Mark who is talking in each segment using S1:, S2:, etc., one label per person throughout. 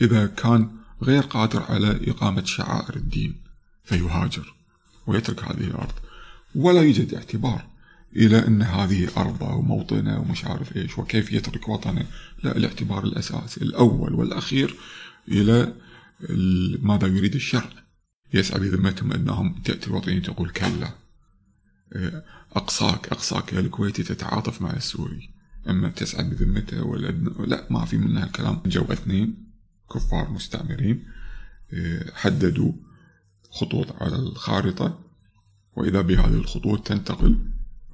S1: إذا كان غير قادر على إقامة شعائر الدين فيهاجر ويترك هذه الأرض. ولا يوجد اعتبار إلى أن هذه أرضه وموطنه ومش عارف إيش وكيف يترك وطنه. لا الاعتبار الأساسي الأول والأخير إلى ماذا يريد الشرع. يسعى بذمتهم أنهم تأتي الوطنية تقول كلا. أقصاك أقصاك يا الكويتي تتعاطف مع السوري. أما تسعى بذمته ولا لا ما في منها الكلام جو اثنين. كفار مستعمرين حددوا خطوط على الخارطة وإذا بهذه الخطوط تنتقل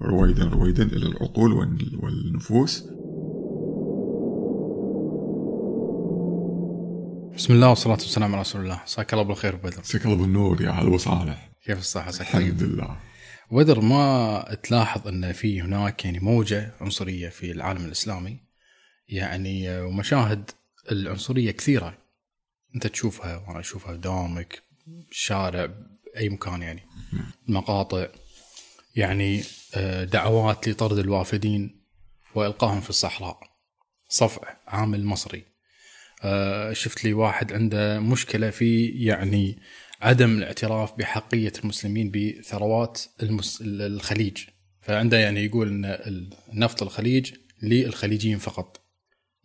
S1: رويدا رويدا إلى العقول والنفوس.
S2: بسم الله والصلاة والسلام على رسول الله. مساك الله بالخير بدر.
S1: مساك الله بالنور يا هلا وصالح
S2: كيف الصحة؟
S1: الحمد لله.
S2: بدر ما تلاحظ أن في هناك يعني موجة عنصرية في العالم الإسلامي؟ يعني ومشاهد العنصرية كثيرة. أنت تشوفها وأنا أشوفها قدامك الشارع أي مكان يعني. المقاطع يعني آه، دعوات لطرد الوافدين وإلقاهم في الصحراء. صفع عامل مصري. آه، شفت لي واحد عنده مشكلة في يعني عدم الاعتراف بحقية المسلمين بثروات المس... الخليج. فعنده يعني يقول إن نفط الخليج للخليجيين فقط.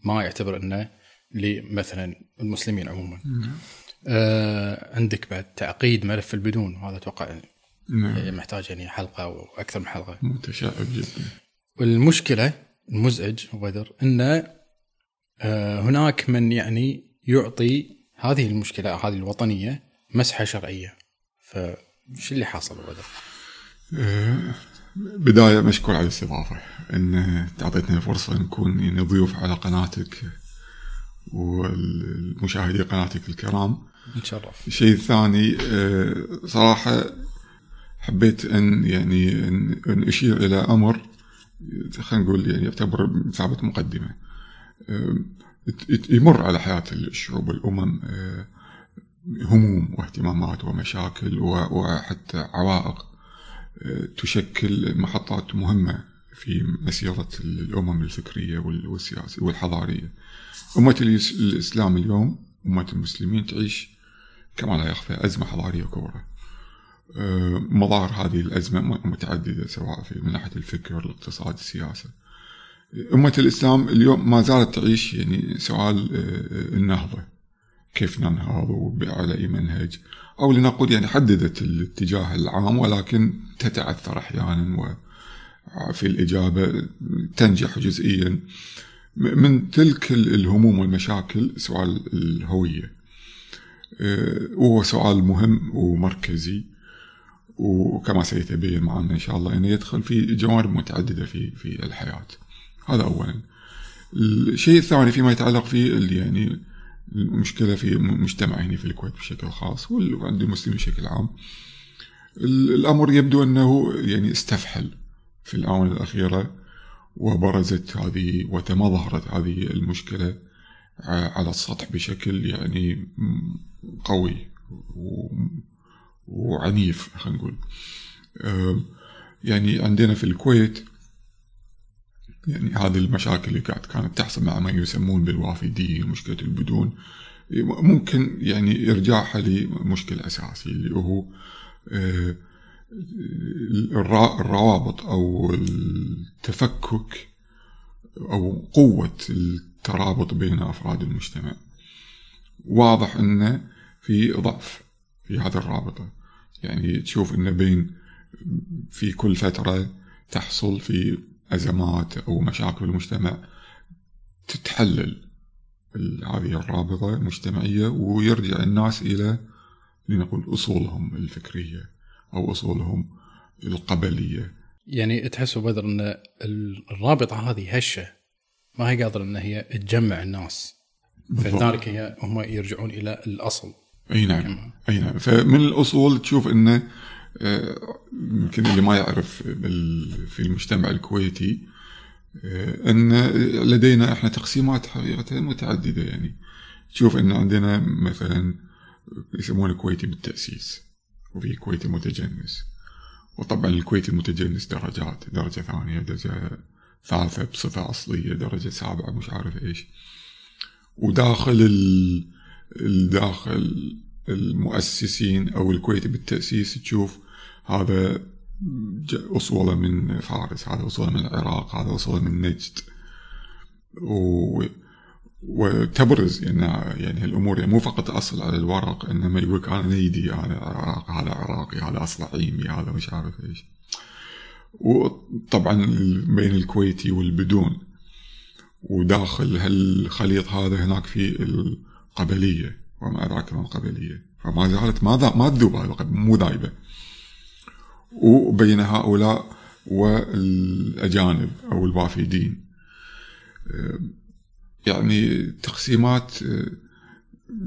S2: ما يعتبر إنه لمثلا المسلمين عموما.
S1: نعم.
S2: آه عندك بعد تعقيد ملف البدون وهذا أتوقع يعني
S1: نعم
S2: محتاج يعني حلقة وأكثر من حلقة.
S1: متشائم جدا.
S2: والمشكلة المزعج بدر انه آه هناك من يعني يعطي هذه المشكلة هذه الوطنية مسحة شرعية. فش اللي حاصل بدر؟
S1: آه، بداية مشكور على الاستضافة إن تعطيتنا الفرصة نكون يعني ضيوف على قناتك. والمشاهدي قناتك الكرام.
S2: نتشرف
S1: الشيء الثاني آه، صراحة حبيت أن يعني أن أشير إلى أمر خلينا نقول يعني يعتبر مثابة مقدمة. آه، يمر على حياة الشعوب والأمم آه، هموم واهتمامات ومشاكل وحتى عوائق تشكل محطات مهمة في مسيرة الأمم الفكرية والسياسية والحضارية. أمة الإسلام اليوم أمة المسلمين تعيش كما لا يخفى أزمة حضارية كبرى. آه، مظاهر هذه الأزمة متعددة سواء في من ناحية الفكر الاقتصاد السياسة. أمة الإسلام اليوم ما زالت تعيش يعني سؤال آه، النهضة. كيف ننهض وعلى أي منهج؟ أو لنقول يعني حددت الاتجاه العام ولكن تتعثر أحيانا وفي الإجابة تنجح جزئيا. من تلك الهموم والمشاكل سؤال الهوية. آه، وهو سؤال مهم ومركزي. وكما سيتبين معنا إن شاء الله أنه يدخل في جوانب متعددة في في الحياة. هذا أولا. الشيء الثاني فيما يتعلق في يعني المشكلة في مجتمع هنا في الكويت بشكل خاص وعند المسلمين بشكل عام. الأمر يبدو أنه يعني استفحل في الآونة الأخيرة. وبرزت هذه وتمظهرت هذه المشكلة على السطح بشكل يعني قوي وعنيف خلينا نقول. يعني عندنا في الكويت يعني هذه المشاكل اللي قاعد كانت تحصل مع ما يسمون بالوافدين مشكلة البدون ممكن يعني إرجاعها لمشكل أساسي اللي هو آه، الروابط أو التفكك أو قوة الترابط بين أفراد المجتمع. واضح أنه في ضعف في هذه الرابطة. يعني تشوف أنه بين في كل فترة تحصل في أزمات أو مشاكل في المجتمع تتحلل هذه الرابطة المجتمعية ويرجع الناس إلى لنقول أصولهم الفكرية. أو أصولهم القبلية
S2: يعني تحسوا بدر أن الرابطة هذه هشة. ما هي قادرة أن هي تجمع الناس. فلذلك هي هم يرجعون إلى الأصل.
S1: أي نعم. أي نعم. فمن الأصول تشوف أنه آه، يمكن اللي ما يعرف في المجتمع الكويتي آه، إن لدينا إحنا تقسيمات حقيقة متعددة. يعني تشوف إن عندنا مثلا يسمونه كويتي بالتأسيس. وفي كويتي متجنس وطبعا الكويتي المتجنس درجات درجة ثانية درجة ثالثة بصفة أصلية درجة سابعة مش عارف إيش. وداخل الداخل المؤسسين أو الكويت بالتأسيس تشوف هذا أصولة من فارس هذا أصولة من العراق هذا أصولة من نجد. و... وتبرز يعني يعني الأمور يعني مو فقط أصل على الورق إنما يقول لك أنا نيدي أنا عراق هذا عراقي هذا اصل عيمي هذا مش عارف إيش. وطبعا بين الكويتي والبدون وداخل هالخليط هذا هناك في القبلية وما ادراك ما القبلية. فما زالت ما ما تذوب مو ذايبة. وبين هؤلاء والأجانب أو الوافدين. يعني تقسيمات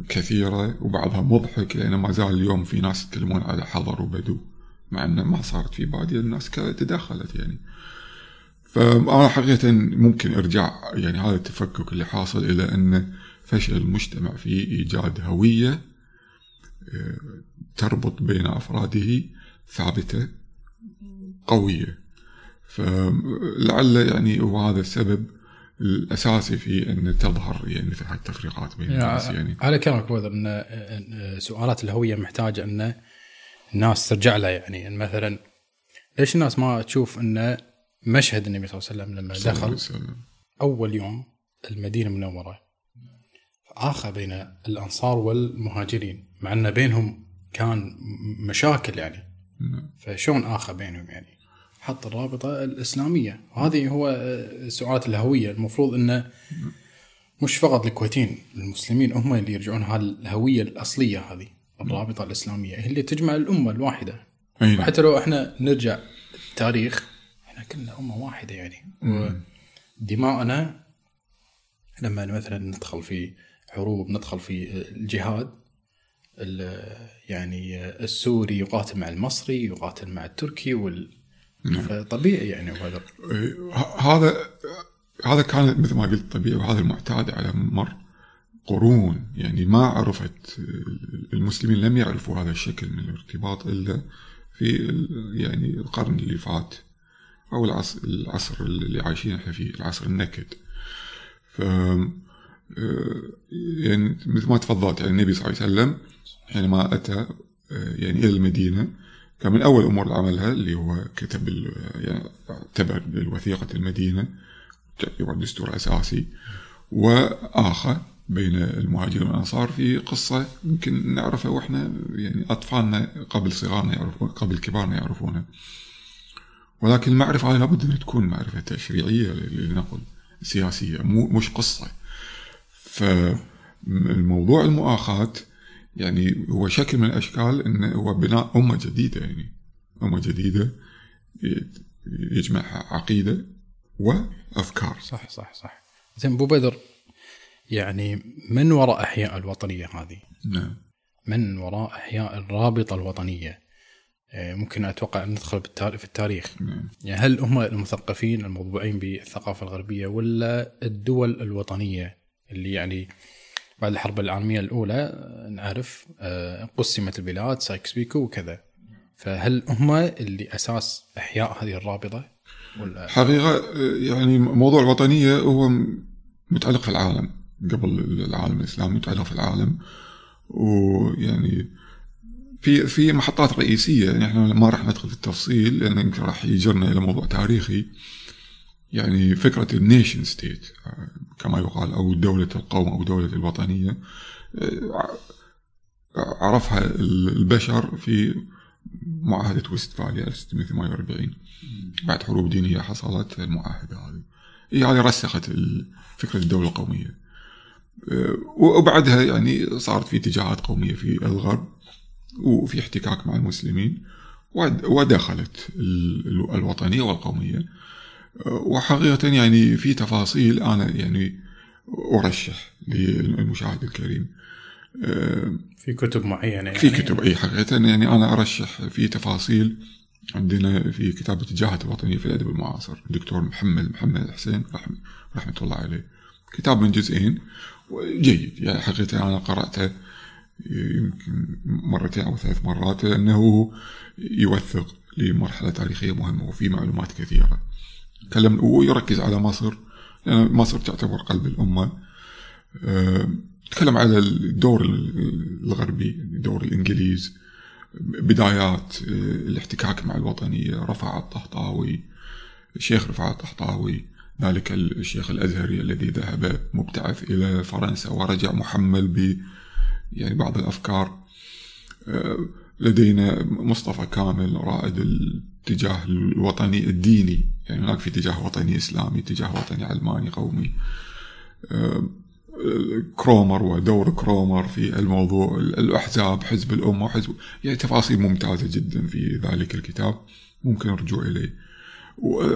S1: كثيرة وبعضها مضحك لأن ما زال اليوم في ناس يتكلمون على حضر وبدو مع أنه ما صارت في بادية الناس تدخلت يعني. فأنا حقيقة ممكن إرجاع يعني هذا التفكك اللي حاصل إلى أن فشل المجتمع في إيجاد هوية تربط بين أفراده ثابتة قوية. فلعل يعني هو هذا السبب الأساسي في أن تظهر يعني مثل هاي التفريقات بين الناس يعني
S2: على كلامك إن سؤالات الهوية محتاجه أن الناس ترجع لها يعني مثلا ليش الناس ما تشوف أن مشهد النبي صلى الله عليه وسلم لما دخل وسلم. أول يوم المدينة المنورة اخى بين الأنصار والمهاجرين مع أن بينهم كان مشاكل يعني نعم. فشلون اخى بينهم يعني حط الرابطة الإسلامية. وهذه هو سؤالات الهوية. المفروض إنه مش فقط الكويتيين المسلمين هم اللي يرجعون هالهويه الأصلية هذه الرابطة الإسلامية هي اللي تجمع الأمة الواحدة. أينا. وحتى لو إحنا نرجع التاريخ إحنا كنا أمة واحدة يعني. ودماءنا لما مثلا ندخل في حروب ندخل في الجهاد يعني السوري يقاتل مع المصري يقاتل مع التركي وال نعم. فطبيعي يعني وهذا
S1: إيه، هذا هذا كان مثل ما قلت طبيعي وهذا المعتاد على مر قرون. يعني ما عرفت المسلمين لم يعرفوا هذا الشكل من الارتباط إلا في يعني القرن اللي فات أو العصر العصر اللي عايشين إحنا فيه العصر النكد. ف يعني مثل ما تفضلت يعني النبي صلى الله عليه وسلم حينما أتى يعني إلى المدينة كان من أول اللي عملها اللي هو كتب يعني اعتبر المدينة تعتبر دستور أساسي وآخى بين المهاجرين والأنصار في قصة يمكن نعرفها وإحنا يعني أطفالنا قبل صغارنا يعرفون قبل كبارنا يعرفونها. ولكن المعرفة هذه لابد أن تكون معرفة تشريعية لنقل سياسية مو مش قصة. فالموضوع المؤاخاة يعني هو شكل من الأشكال انه هو بناء أمة جديدة يعني. أمة جديدة يجمعها عقيدة وأفكار.
S2: صح صح صح. زين أبو بدر يعني من وراء أحياء الوطنية هذه؟
S1: نعم.
S2: من وراء أحياء الرابطة الوطنية؟ آه، ممكن أتوقع أن ندخل في التاريخ.
S1: نعم.
S2: يعني هل هم المثقفين الموضوعين بالثقافة الغربية ولا الدول الوطنية اللي يعني بعد الحرب العالمية الأولى نعرف آه، قسمت البلاد سايكس بيكو وكذا. فهل هم اللي أساس إحياء هذه الرابطة؟
S1: ولا حقيقة يعني موضوع الوطنية هو متعلق في العالم. قبل العالم الإسلامي متعلق في العالم. ويعني في في محطات رئيسية. يعني إحنا ما راح ندخل في التفصيل لأن يمكن راح يجرنا إلى موضوع تاريخي. يعني فكرة ال nation state كما يقال أو دولة القومية أو دولة الوطنية. عرفها البشر في معاهدة وستفاليا 1648 بعد حروب دينية حصلت المعاهدة هذه. هي هذه رسخت فكرة الدولة القومية. وبعدها يعني صارت في اتجاهات قومية في الغرب وفي احتكاك مع المسلمين ودخلت الوطنية والقومية. وحقيقة يعني في تفاصيل أنا يعني أرشح للمشاهد الكريم.
S2: في كتب معينة يعني؟
S1: في كتب أي حقيقة يعني أنا أرشح في تفاصيل عندنا في كتاب الاتجاهات الوطنية في الأدب المعاصر الدكتور محمد محمد الحسين رحمة, رحمة الله عليه. كتاب من جزئين جيد. يعني حقيقة أنا قرأته يمكن مرتين أو ثلاث مرات لأنه يوثق لمرحلة تاريخية مهمة وفي معلومات كثيرة. تكلم ويركز على مصر لأن مصر تعتبر قلب الأمة. تكلم على الدور الغربي دور الإنجليز بدايات آه، الاحتكاك مع الوطنية رفع الطهطاوي الشيخ رفع الطهطاوي ذلك الشيخ الأزهري الذي ذهب مبتعث إلى فرنسا ورجع محمل ب يعني بعض الأفكار. آه، لدينا مصطفى كامل رائد الاتجاه الوطني الديني يعني هناك في اتجاه وطني إسلامي اتجاه وطني علماني قومي. آه، كرومر ودور كرومر في الموضوع الأحزاب حزب الأمة وحزب يعني تفاصيل ممتازة جدا في ذلك الكتاب ممكن الرجوع إليه.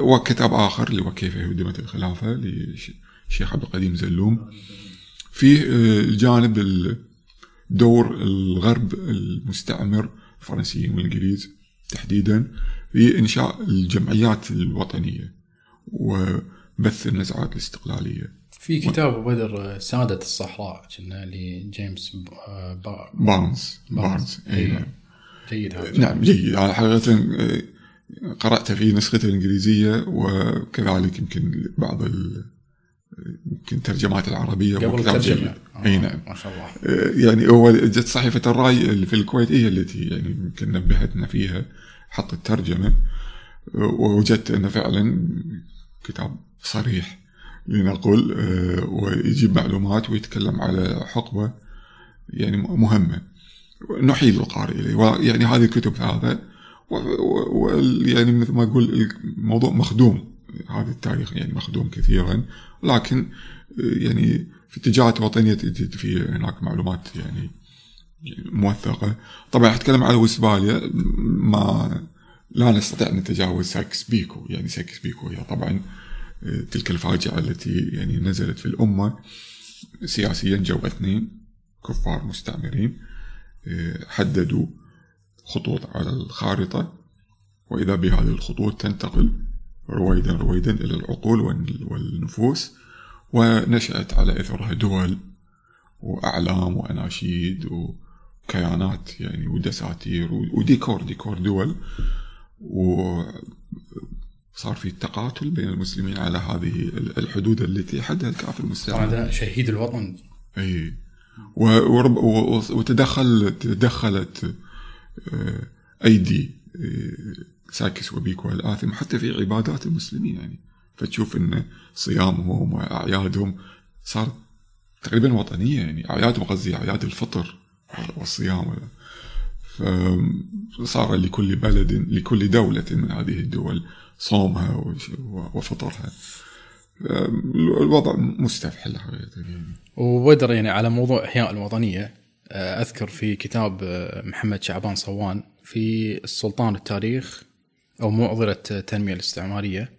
S1: وكتاب آخر اللي هو كيف هدمت الخلافة للشيخ عبد القديم زلوم. فيه آه، دور الغرب المستعمر الفرنسيين والإنجليز تحديدا. في إنشاء الجمعيات الوطنية وبث النزعات الاستقلالية.
S2: في كتاب بدر سادة الصحراء كنا لجيمس
S1: بارنز. بارنز.
S2: اي نعم جيد هذا.
S1: نعم جيد. أنا حقيقة آه، قرأته في نسخته الإنجليزية وكذلك يمكن بعض يمكن الترجمات العربية
S2: قبل الترجمة.
S1: إي نعم.
S2: ما شاء الله.
S1: آه، يعني هو جت صحيفة الرأي اللي في الكويت هي التي يعني يمكن نبهتنا فيها. حط الترجمة ووجدت أنه فعلا كتاب صريح لنقل آه، ويجيب معلومات ويتكلم على حقبة يعني مهمة. نحيل القارئ إليه يعني هذه الكتب هذا ويعني مثل ما تقول الموضوع مخدوم هذا التاريخ يعني مخدوم كثيرا لكن آه، يعني في اتجاهات وطنية في هناك معلومات يعني موثقة. طبعا أتكلم على وستفاليا ما لا نستطيع أن نتجاوز سايكس بيكو يعني سايكس بيكو هي طبعا تلك الفاجعة التي يعني نزلت في الأمة. سياسيا جوا اثنين كفار مستعمرين حددوا خطوط على الخارطة. وإذا بهذه الخطوط تنتقل رويدا رويدا إلى العقول والنفوس. ونشأت على إثرها دول وأعلام وأناشيد وكيانات يعني ودساتير وديكور ديكور دول. صار في تقاتل بين المسلمين على هذه الحدود التي حدها الكافر المستعمر
S2: هذا شهيد الوطن.
S1: إي. وتدخل تدخلت آه، أيدي آه، ساكس وبيكو الآثم حتى في عبادات المسلمين يعني. فتشوف إن صيامهم وأعيادهم صار تقريبا وطنية يعني. اعيادهم قصدي أعياد الفطر. والصيام فصار لكل بلد لكل دولة من هذه الدول صومها وفطرها. الوضع مستفحل حقيقة يعني.
S2: وبدر يعني على موضوع إحياء الوطنية آه، أذكر في كتاب آه، محمد شعبان صوان في السلطان التاريخ أو معضلة التنمية الاستعمارية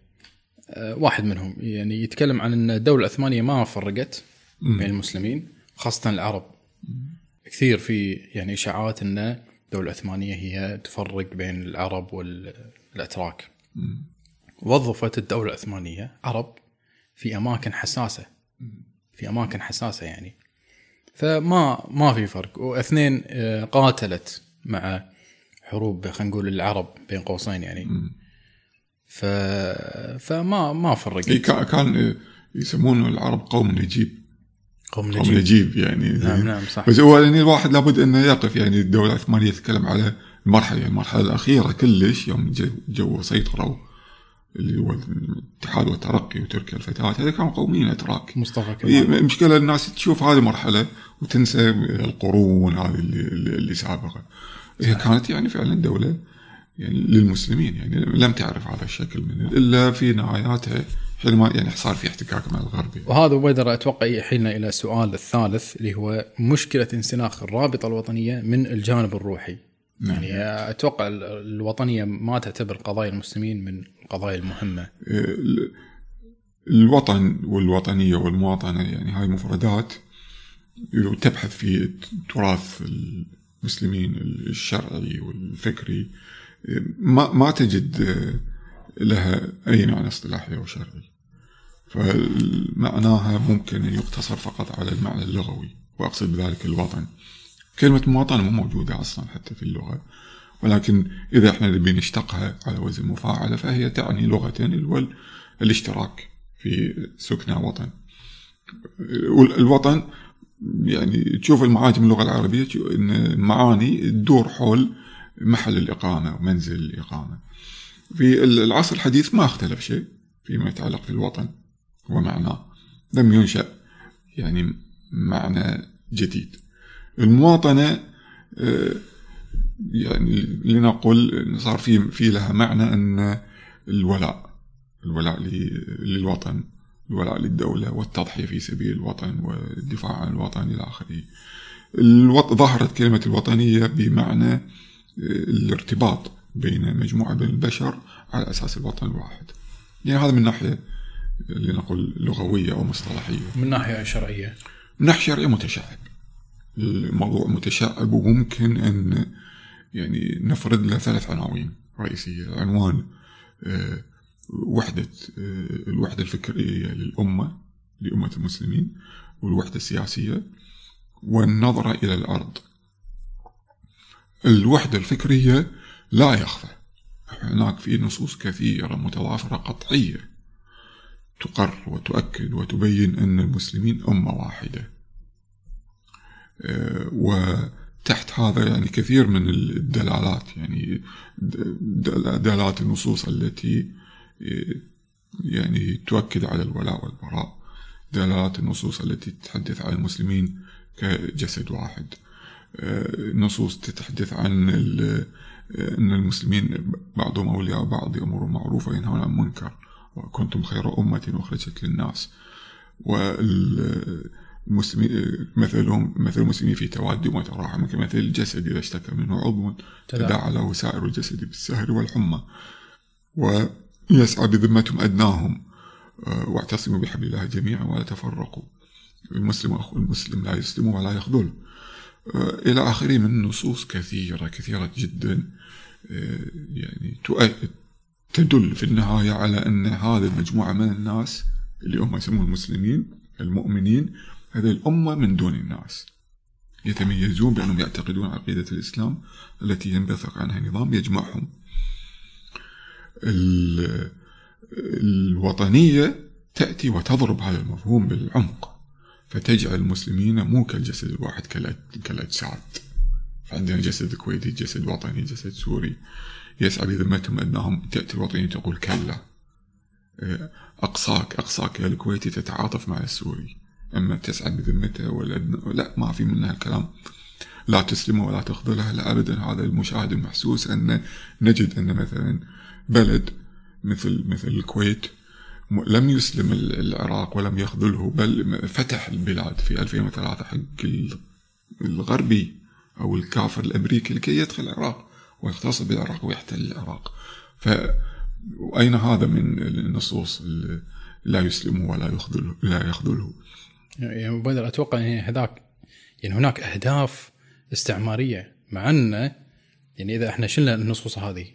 S2: آه، واحد منهم. يعني يتكلم عن أن الدولة العثمانية ما فرقت بين المسلمين خاصة العرب. كثير في يعني إشاعات أن الدولة العثمانية هي تفرق بين العرب والأتراك. وظفت الدولة العثمانية عرب في أماكن حساسة. في أماكن حساسة يعني. فما ما في فرق. واثنين آه، قاتلت مع حروب خلينا نقول العرب بين قوسين يعني. ف فما ما فرق
S1: كان يسمونه العرب قوم نجيب.
S2: قوم نجيب,
S1: قوم نجيب. يعني
S2: نعم نعم صح.
S1: بس هو يعني الواحد لابد أنه يقف يعني الدولة العثمانية تتكلم على المرحلة يعني المرحلة الأخيرة كلش يوم جو, جو سيطروا اللي هو الاتحاد والترقي وتركيا الفتاة هذا كانوا قوميين أتراك.
S2: مصطفى كمان
S1: المشكلة الناس تشوف هذه المرحلة وتنسى القرون هذه اللي, اللي سابقة. هي كانت يعني فعلا دولة يعني للمسلمين يعني لم تعرف هذا الشكل من إلا في نهاياتها حينما يعني صار في احتكاك مع الغرب
S2: وهذا بقدر أتوقع يحيلنا إلى السؤال الثالث اللي هو مشكلة انسلاخ الرابطة الوطنية من الجانب الروحي. نعم. يعني أتوقع الوطنية ما تعتبر قضايا المسلمين من القضايا المهمة.
S1: إيه، الوطن والوطنية والمواطنة يعني هاي مفردات تبحث في تراث المسلمين الشرعي والفكري. ما ما تجد لها أي معنى اصطلاحي أو شرعي. فمعناها ممكن أن يقتصر فقط على المعنى اللغوي وأقصد بذلك الوطن. كلمة مواطنة مو موجودة أصلا حتى في اللغة ولكن إذا إحنا نبي نشتقها على وزن مفاعلة فهي تعني لغة هو الاشتراك في سكنى وطن. الوطن يعني تشوف المعاجم اللغة العربية إن المعاني تدور حول محل الإقامة ومنزل الإقامة. في العصر الحديث ما اختلف شيء فيما يتعلق في الوطن ومعناه لم ينشأ يعني معنى جديد. المواطنة آه، يعني لنقل صار في في لها معنى أن الولاء الولاء للوطن الولاء للدولة والتضحية في سبيل الوطن والدفاع عن الوطن إلى آخره. ظهرت كلمة الوطنية بمعنى آه، الارتباط بين مجموعة من البشر على أساس الوطن الواحد. يعني هذا من ناحية لنقل لغوية أو مصطلحية.
S2: من ناحية شرعية.
S1: من ناحية شرعية متشعب. الموضوع متشعب وممكن أن يعني نفرد له ثلاث عناوين رئيسية. عنوان آه، وحدة آه، الوحدة الفكرية للأمة لأمة المسلمين والوحدة السياسية والنظرة إلى الأرض. الوحدة الفكرية لا يخفى. هناك في نصوص كثيرة متوافرة قطعية. تقر وتؤكد وتبين أن المسلمين أمة واحدة. آه، وتحت هذا يعني كثير من الدلالات يعني دلالات النصوص التي آه، يعني تؤكد على الولاء والبراء. دلالات النصوص التي تتحدث عن المسلمين كجسد واحد. آه، نصوص تتحدث عن أن المسلمين بعضهم أولياء بعض يأمرون معروف وينهون عن منكر وكنتم خير أمة أخرجت للناس. والمسلمين مثلهم مثل المسلمين في توادهم وتراحم كمثل الجسد إذا اشتكى منه عضو تداعى. له سائر الجسد بالسهر والحمى. ويسعى بذمتهم أدناهم. آه، واعتصموا بحبل الله جميعا ولا تفرقوا. المسلم أخو المسلم لا يسلم ولا يخذل. آه، إلى آخره من نصوص كثيرة كثيرة جدا. آه، يعني تدل في النهاية على أن هذه المجموعة من الناس اللي هم يسمون المسلمين المؤمنين هذه الأمة من دون الناس. يتميزون بأنهم يعتقدون عقيدة الإسلام التي ينبثق عنها نظام يجمعهم. الوطنية تأتي وتضرب هذا المفهوم بالعمق فتجعل المسلمين مو كالجسد الواحد كالأجساد. فعندنا جسد كويتي جسد وطني جسد سوري. يسعى بذمتهم أنهم تأتي الوطنية تقول كلا. آه، أقصاك أقصاك يا الكويتي تتعاطف مع السوري. أما تسعى بذمته ولا لا ما في منها الكلام. لا تسلمه ولا تخذله لا أبدا. هذا المشاهد المحسوس أن نجد أن مثلا بلد مثل مثل الكويت لم يسلم العراق ولم يخذله بل فتح البلاد في 2003 حق الغربي أو الكافر الأمريكي لكي يدخل العراق. ويغتصب العراق ويحتل العراق. فأين هذا من النصوص لا يسلمه ولا يخذله لا يخذله؟
S2: يعني بدر أتوقع يعني هذاك يعني هناك أهداف استعمارية مع انه يعني إذا إحنا شلنا النصوص هذه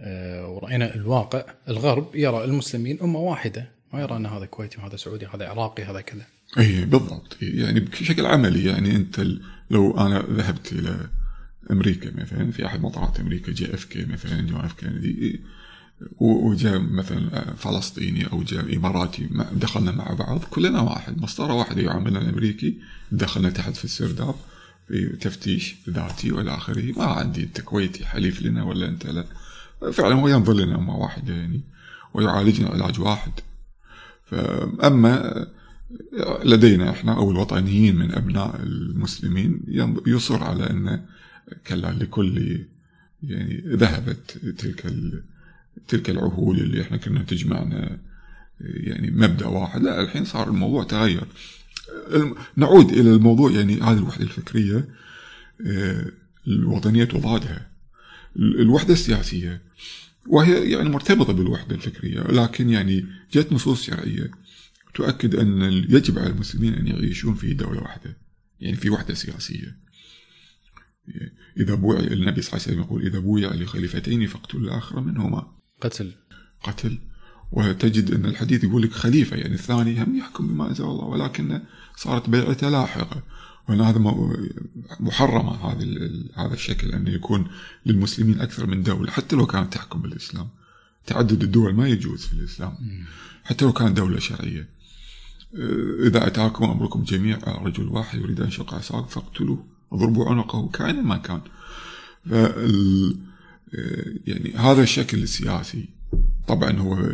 S2: أه ورأينا الواقع الغرب يرى المسلمين أمة واحدة ما يرى أن هذا كويتي وهذا سعودي هذا عراقي هذا كذا.
S1: اي بالضبط. يعني بشكل عملي يعني أنت لو أنا ذهبت إلى أمريكا مثلا في أحد مطارات أمريكا JFK مثلا J F Kennedy وجاء مثلا فلسطيني أو جاء إماراتي دخلنا مع بعض كلنا واحد مسطرة واحدة يعاملنا الأمريكي دخلنا تحت في السرداب في تفتيش ذاتي وإلى آخره ما عندي أنت كويتي حليف لنا ولا أنت لا. فعلا هو ينظر لنا امه واحدة يعني ويعالجنا علاج واحد. فاما لدينا إحنا أو الوطنيين من أبناء المسلمين يصر على أن كلا لكل يعني ذهبت تلك تلك العهود اللي إحنا كنا تجمعنا يعني مبدأ واحد. لا الحين صار الموضوع تغير. نعود إلى الموضوع يعني هذه الوحدة الفكرية آه، الوطنية تضادها. الوحدة السياسية وهي يعني مرتبطة بالوحدة الفكرية لكن يعني جت نصوص شرعية تؤكد أن يجب على المسلمين أن يعيشون في دولة واحدة يعني في وحدة سياسية. إذا بويع النبي صلى الله عليه وسلم يقول إذا بويع لخليفتين فاقتل الآخر منهما.
S2: قتل.
S1: قتل. وتجد أن الحديث يقول لك خليفة يعني الثاني هم يحكم بما أنزل الله ولكن صارت بيعته لاحقة. وأن هذا محرمة هذا هذا الشكل أن يكون للمسلمين أكثر من دولة. حتى لو كانت تحكم بالإسلام تعدد الدول ما يجوز في الإسلام. حتى لو كانت دولة شرعية. إذا أتاكم أمركم جميع رجل واحد يريد أن يشق عصاك فاقتلوه. اضربوا عنقه كائنا ما كان. فال يعني هذا الشكل السياسي طبعا هو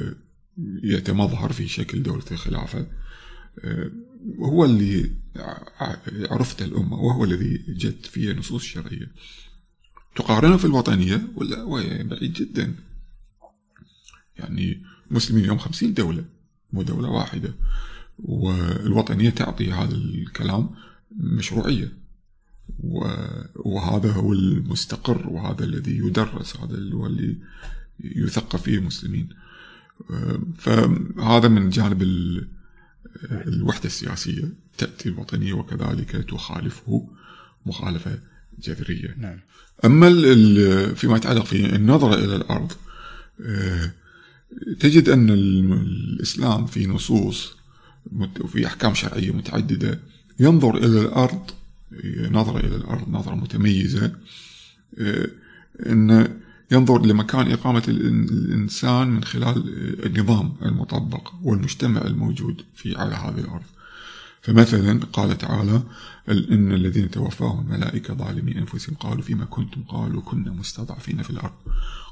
S1: يتمظهر في شكل دولة الخلافة. هو اللي عرفت الأمة وهو الذي جت فيه نصوص شرعية. تقارنه في الوطنية ولا؟ بعيد جدا. يعني مسلمين اليوم خمسين دولة مو دولة واحدة. والوطنية تعطي هذا الكلام مشروعية. وهذا هو المستقر وهذا الذي يدرس هذا هو اللي يثقف فيه المسلمين فهذا من جانب الوحدة السياسية تأتي الوطنية وكذلك تخالفه مخالفة جذرية
S2: نعم.
S1: أما فيما يتعلق في النظرة إلى الأرض تجد أن الإسلام في نصوص وفي أحكام شرعية متعددة ينظر إلى الأرض نظرة إلى الأرض نظرة متميزة. أن ينظر لمكان إقامة الإنسان من خلال النظام المطبق والمجتمع الموجود في على هذه الأرض. فمثلا قال تعالى إن الذين توفاهم الملائكة ظالمي أنفسهم قالوا فيما كنتم قالوا كنا مستضعفين في الأرض.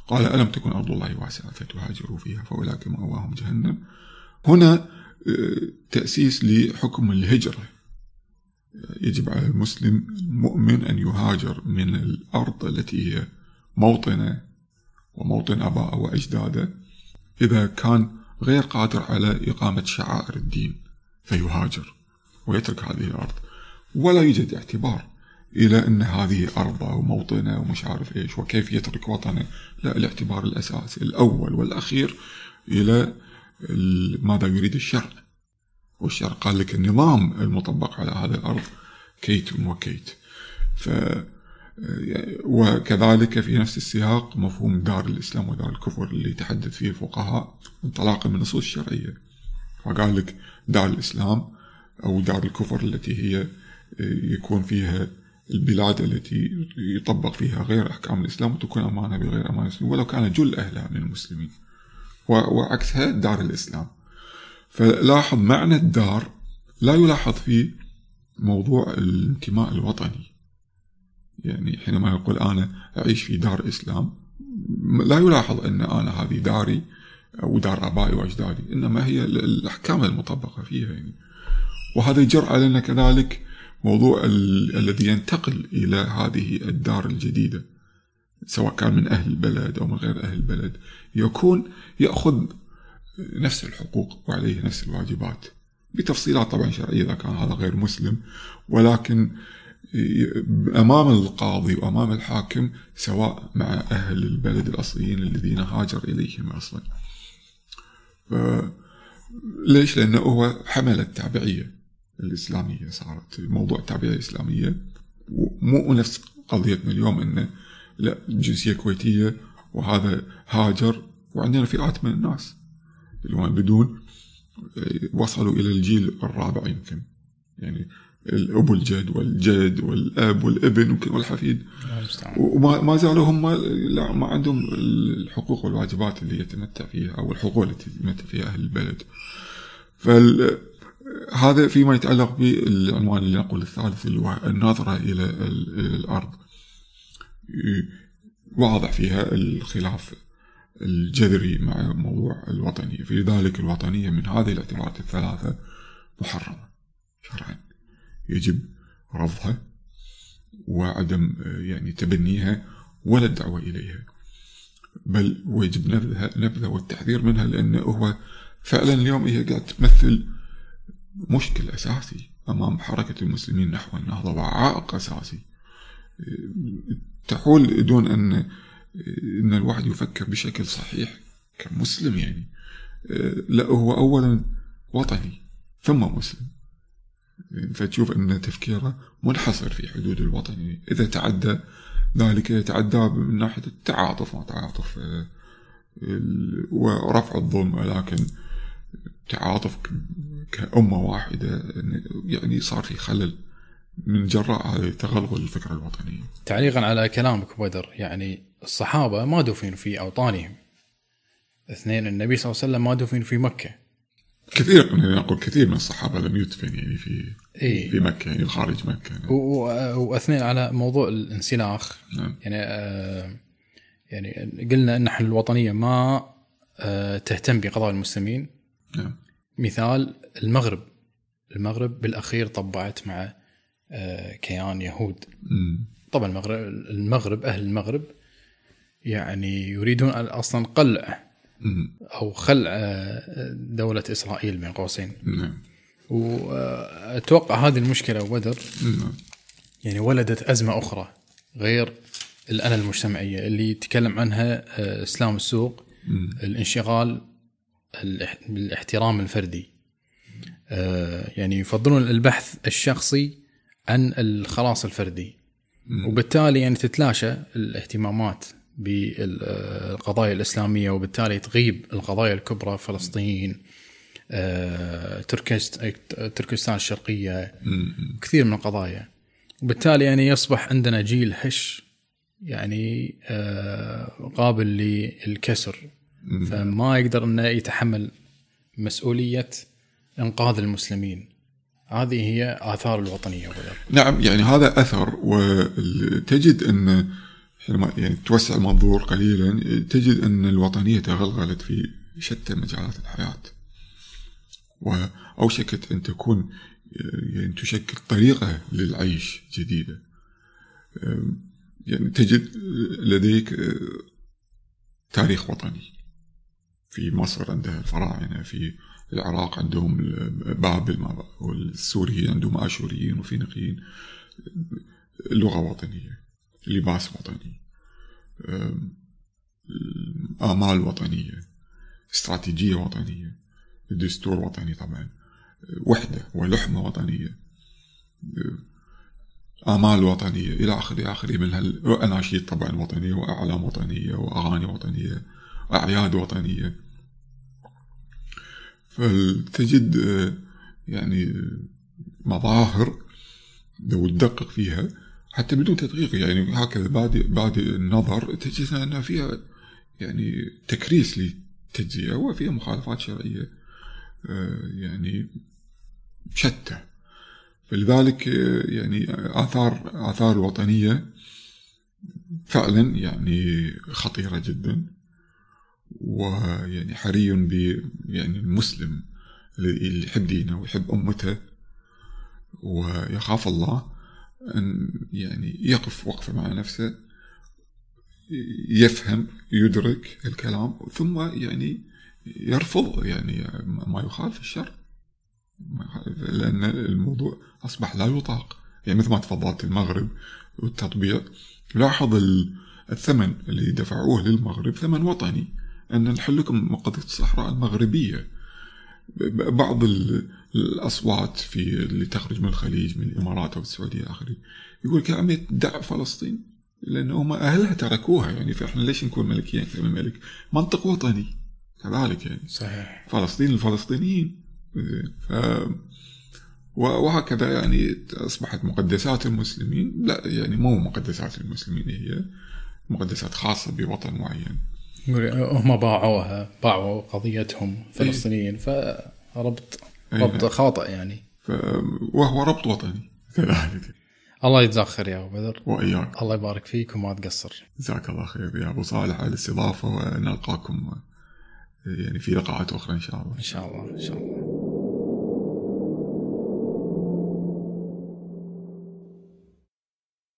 S1: قال ألم تكن أرض الله واسعة فتهاجروا فيها فأولئك مأواهم جهنم. هنا تأسيس لحكم الهجرة. يجب على المسلم المؤمن أن يهاجر من الأرض التي هي موطنة وموطن أبائه وأجداده. إذا كان غير قادر على إقامة شعائر الدين فيهاجر ويترك هذه الأرض. ولا يوجد اعتبار إلى أن هذه أرضه وموطنة ومش عارف إيش وكيف يترك وطنه. لا الاعتبار الأساسي الأول والأخير إلى ماذا يريد الشرع. والشرع قال لك النظام المطبق على هذه الأرض كيت وكيت ف وكذلك في نفس السياق مفهوم دار الإسلام ودار الكفر اللي تحدث فيه الفقهاء انطلاقا من النصوص الشرعية. فقال لك دار الإسلام أو دار الكفر التي هي يكون فيها البلاد التي يطبق فيها غير أحكام الإسلام وتكون أمانة بغير أمان الإسلام ولو كان جل أهلها من المسلمين. وعكسها دار الإسلام. فلاحظ معنى الدار لا يلاحظ فيه موضوع الانتماء الوطني. يعني حينما يقول أنا أعيش في دار إسلام لا يلاحظ أن أنا هذه داري أو دار آبائي وأجدادي إنما هي الأحكام المطبقة فيها يعني. وهذا يجر علينا كذلك موضوع الذي ينتقل إلى هذه الدار الجديدة سواء كان من أهل البلد أو من غير أهل البلد. يكون يأخذ نفس الحقوق وعليه نفس الواجبات. بتفصيلات طبعا شرعية إذا كان هذا غير مسلم ولكن أمام القاضي وأمام الحاكم سواء مع أهل البلد الأصليين الذين هاجر إليهم أصلا. ليش؟ لأنه هو حمل التابعية الإسلامية. صارت موضوع التابعية الإسلامية مو نفس قضيتنا اليوم أنه لا جنسية كويتية وهذا هاجر وعندنا فئات من الناس. بدون وصلوا إلى الجيل الرابع يمكن. يعني الأب والجد والجد والأب والابن والحفيد. وما ما زالوا هم لا ما عندهم الحقوق والواجبات اللي يتمتع فيها أو الحقوق التي يتمتع فيها أهل البلد. فال هذا فيما يتعلق بالعنوان اللي نقول الثالث اللي هو النظرة إلى الأرض. واضح فيها الخلاف الجذري مع موضوع الوطنية. في ذلك الوطنية من هذه الاعتبارات الثلاثة محرمة شرعا. يجب رفضها وعدم يعني تبنيها ولا الدعوة إليها. بل ويجب نبذها نبذها والتحذير منها لأنه هو فعلا اليوم هي قاعد تمثل مشكل أساسي أمام حركة المسلمين نحو النهضة وعائق أساسي. تحول دون أن أن الواحد يفكر بشكل صحيح كمسلم يعني لا هو أولا وطني ثم مسلم. فتشوف أن تفكيره منحصر في حدود الوطني إذا تعدى ذلك يتعدى من ناحية التعاطف ما تعاطف ورفع الظلم. ولكن تعاطف كأمة واحدة يعني صار في خلل. من جراء تغلغل الفكرة الوطنية.
S2: تعليقا على كلامك بدر يعني الصحابة ما دفنوا في أوطانهم. اثنين النبي صلى الله عليه وسلم ما دفن في مكة.
S1: كثير نقول كثير من الصحابة لم يدفن يعني في
S2: إيه.
S1: في مكة يعني خارج مكة.
S2: و- واثنين على موضوع الانسلاخ.
S1: نعم.
S2: يعني آه يعني قلنا إن إحنا الوطنية ما آه تهتم بقضايا المسلمين.
S1: نعم.
S2: مثال المغرب. المغرب بالأخير طبعت مع كيان يهود
S1: مم.
S2: طبعا المغرب المغرب أهل المغرب يعني يريدون أصلا قلع
S1: مم.
S2: أو خلع آه، دولة إسرائيل بين قوسين
S1: نعم
S2: واتوقع هذه المشكلة بدر
S1: نعم
S2: يعني ولدت أزمة أخرى غير الانا المجتمعية اللي يتكلم عنها آه، إسلام السوق
S1: مم.
S2: الانشغال الاح- بالاحترام الفردي آه، يعني يفضلون البحث الشخصي عن الخلاص الفردي. وبالتالي يعني تتلاشى الاهتمامات بالقضايا الإسلامية وبالتالي تغيب القضايا الكبرى فلسطين آه، تركست- تركستان الشرقية
S1: مم.
S2: كثير من القضايا. وبالتالي يعني يصبح عندنا جيل هش يعني آه، قابل للكسر. فما يقدر إنه يتحمل مسؤولية إنقاذ المسلمين. هذه هي آثار الوطنية بدر
S1: نعم يعني هذا أثر وتجد أن حينما يعني توسع المنظور قليلا تجد أن الوطنية تغلغلت في شتى مجالات الحياة. وأوشكت أن تكون يعني تشكل طريقة للعيش جديدة. يعني تجد لديك تاريخ وطني. في مصر عندها الفراعنه في العراق عندهم بابل والسوريين عندهم آشوريين وفينيقيين. لغة وطنية لباس وطني آمال وطنية استراتيجية وطنية دستور وطني طبعا وحدة ولحمة وطنية آمال وطنية إلى آخره آخره من هالأناشيد طبعا وطنية وأعلام وطنية وأغاني وطنية وأعياد وطنية. فتجد آه، يعني مظاهر لو تدقق فيها؟ حتى بدون تدقيق يعني هكذا بعد بعد النظر تجد أن فيها يعني تكريس للتجزئة وفيها مخالفات شرعية آه، يعني شتى. فلذلك آه، يعني آثار آثار الوطنية فعلا يعني خطيرة جدا. ويعني حري ب يعني المسلم اللي يحب دينه ويحب أمته ويخاف الله أن يعني يقف وقفة مع نفسه يفهم يدرك الكلام ثم يعني يرفض يعني ما يخالف الشر. لأن الموضوع أصبح لا يطاق. يعني مثل ما تفضلت المغرب والتطبيق لاحظ ال- الثمن اللي دفعوه للمغرب ثمن وطني. أن نحل لكم قضية الصحراء المغربية. بعض ال- الأصوات في اللي تخرج من الخليج من الإمارات أو السعودية آخره يقول يا عمي دع فلسطين لأن هم أهلها تركوها. يعني فإحنا ليش نكون ملكيين؟ أكثر من ملك منطق وطني كذلك يعني.
S2: صحيح.
S1: فلسطين الفلسطينيين. ف وهكذا يعني أصبحت مقدسات المسلمين. لا يعني مو مقدسات المسلمين هي مقدسات خاصة بوطن معين.
S2: هم باعوها باعوا قضيتهم فلسطينيين فربط
S1: أي
S2: ربط. خاطئ يعني.
S1: وهو ربط وطني كذلك.
S2: الله يجزاك خير يا أبو بدر.
S1: وإياك.
S2: الله يبارك فيك وما تقصر.
S1: جزاك الله خير يا أبو صالح على الاستضافة ونلقاكم يعني في لقاءات أخرى إن شاء الله.
S2: إن شاء الله إن شاء الله.